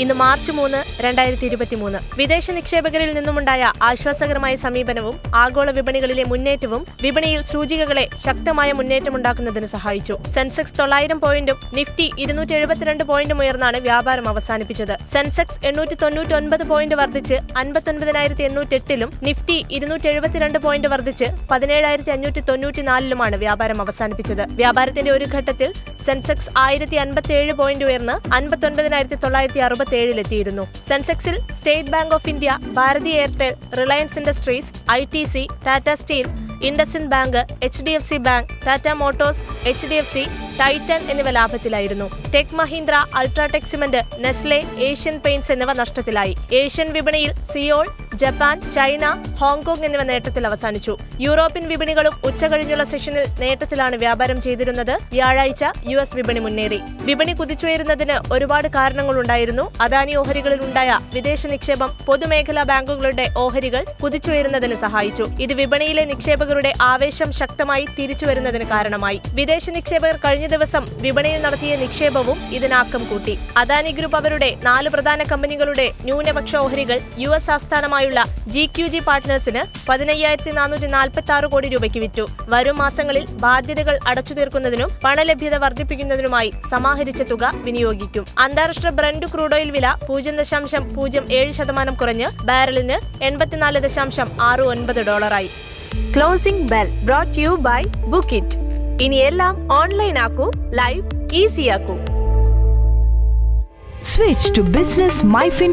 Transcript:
ഇന്ന് മാർച്ച് മൂന്ന് രണ്ടായിരത്തി ഇരുപത്തി മൂന്ന് വിദേശ നിക്ഷേപകരിൽ നിന്നുമുണ്ടായ ആശ്വാസകരമായ സമീപനവും ആഗോള വിപണികളിലെ മുന്നേറ്റവും വിപണിയിൽ സൂചികകളെ ശക്തമായ മുന്നേറ്റമുണ്ടാക്കുന്നതിന് സഹായിച്ചു. സെൻസെക്സ് തൊള്ളായിരം പോയിന്റും നിഫ്റ്റി ഇരുന്നൂറ്റി എഴുപത്തിരണ്ട് പോയിന്റും ഉയർന്നാണ് വ്യാപാരം അവസാനിപ്പിച്ചത്. സെൻസെക്സ് എണ്ണൂറ്റി തൊണ്ണൂറ്റി ഒൻപത് പോയിന്റ് വർദ്ധിച്ച് അൻപത്തൊൻപതിനായിരത്തി എണ്ണൂറ്റി എട്ടിലും നിഫ്റ്റി ഇരുന്നൂറ്റി എഴുപത്തിരണ്ട് പോയിന്റ് വർദ്ധിച്ച് പതിനേഴായിരത്തി അഞ്ഞൂറ്റി തൊണ്ണൂറ്റി നാലിലുമാണ് വ്യാപാരം അവസാനിപ്പിച്ചത്. വ്യാപാരത്തിന്റെ ഒരു ഘട്ടത്തിൽ സെൻസെക്സ് ആയിരത്തി അൻപത്തി ഏഴ് പോയിന്റ് ഉയർന്ന് അൻപത്തൊൻപതിനായിരത്തി തൊള്ളായിരത്തി അറുപത്തി ഏഴിലെത്തിയിരുന്നു സെൻസെക്സിൽ State Bank of India Bharti Airtel Reliance Industries I T C Tata Steel IndusInd Bank H D F C Bank Tata Motors H D F C Titan എന്നിവ ലാഭത്തിലായിരുന്നു. Tech Mahindra UltraTech Cement Nestle Asian Paints എന്നിവ നഷ്ടത്തിലായി. Asian വിപണിയിൽ Seoul Japan China Hong Kong എന്നിവ നേട്ടത്തിൽ അവസാനിച്ചു. European വിപണികളും ഉച്ചകഴിഞ്ഞുള്ള സെഷനിൽ നേട്ടത്തിലാണ് വ്യാപാരം ചെയ്തിരുന്നത്. വ്യാഴാഴ്ച യു എസ് വിപണി മുന്നേറി. വിപണി കുതിച്ചുയരുന്നതിന് ഒരുപാട് കാരണങ്ങളുണ്ടായിരുന്നു. അദാനി ഓഹരികളിൽ ഉണ്ടായ വിദേശ നിക്ഷേപം പൊതുമേഖലാ ബാങ്കുകളുടെ ഓഹരികൾ കുതിച്ചുയരുന്നതിന് സഹായിച്ചു. ഇത് വിപണിയിലെ നിക്ഷേപകരുടെ ആവേശം ശക്തമായി തിരിച്ചുവരുന്നതിന് കാരണമായി. വിദേശ നിക്ഷേപകർ കഴിഞ്ഞ ദിവസം വിപണിയിൽ നടത്തിയ നിക്ഷേപവും ഇതിനാക്കം കൂട്ടി. അദാനി ഗ്രൂപ്പ് അവരുടെ നാല് പ്രധാന കമ്പനികളുടെ ന്യൂനപക്ഷ ഓഹരികൾ യു എസ് ആസ്ഥാനമായുള്ള ജി ക്യു ജി പാർട്ട്നേഴ്സിന് പതിനയ്യായിരത്തി നാനൂറ്റി നാൽപ്പത്തി ആറ് കോടി രൂപയ്ക്ക് വിറ്റു. വരും മാസങ്ങളിൽ ബാധ്യതകൾ അടച്ചു തീർക്കുന്നതിനും പണലഭ്യത വർദ്ധിപ്പിക്കുന്നതിനുമായി സമാഹരിച്ച തുക വിനിയോഗിക്കും. അന്താരാഷ്ട്ര ബ്രണ്ട് ക്രൂഡ് ഓയിൽ വില പൂജ്യം ദശാംശം പൂജ്യം ഏഴ് ശതമാനം കുറഞ്ഞ് ബാരലിന് എൺപത്തിനാല് ദശാംശം ആറ് ഒൻപത് ഡോളറായി. Closing bell brought you by book it ഇനി എല്ലാം ഓൺലൈൻ ആക്കൂ life ഈസിയാക്കൂ switch Switch to Business MyFin